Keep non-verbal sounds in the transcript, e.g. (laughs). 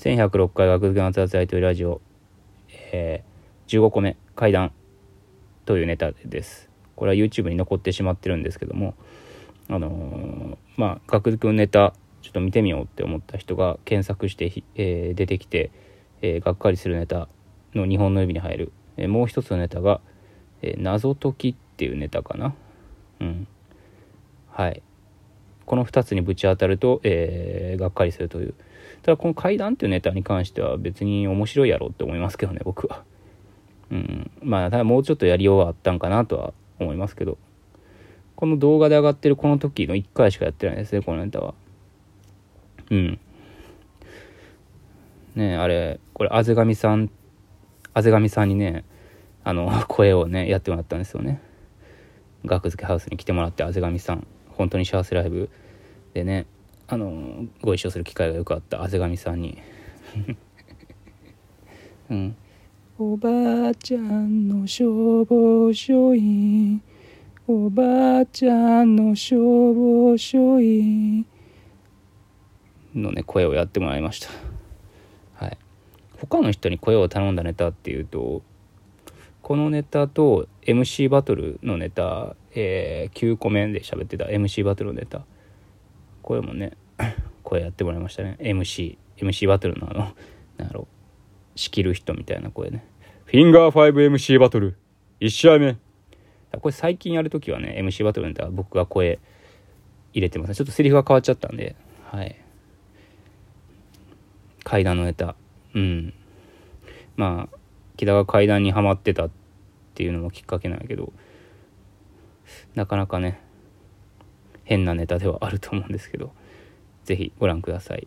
1106回学付けの熱々大統領ラジオ、えー、15個目階段というネタです。これは YouTube に残ってしまってるんですけどもあのー、まあ学付けのネタちょっと見てみようって思った人が検索して、えー、出てきて、えー、がっかりするネタの日本の指に入る、えー、もう一つのネタが、え謎解きっていうネタかな。うん。はい。この2つにぶち当たると、えがっかりするというただこの階段っていうネタに関しては別に面白いやろって思いますけどね僕は。うん。まあただもうちょっとやりようはあったんかなとは思いますけど。この動画で上がってるこの時の1回しかやってないですねこのネタは。うん。ねあれこれあぜがみさんあぜがみさんにねあの (laughs) 声をねやってもらったんですよね。学付けハウスに来てもらってあぜがみさん。本当に幸せライブでね。あのご一緒する機会がよくあったあぜがみさんに。(laughs) うん。おばあちゃんの消防署員。おばあちゃんの消防署員。のね声をやってもらいました。はい。他の人に声を頼んだネタっていうとこのネタと MC バトルのネタ、えー、9個目で喋ってた MC バトルのネタ。これもね声やってもらいましたね。MC MC バトルのあのなんやろ。仕切る人みたいな声ね。フィンガー 5MC バトル。1試合目。これ最近やるときはね MC バトルのネタ僕が声入れてますちょっとセリフが変わっちゃったんで。はい。階段のネタ。うん。まあ木田が階段にはまってたっていうのもきっかけなんやけどなかなかね変なネタではあると思うんですけどぜひご覧ください。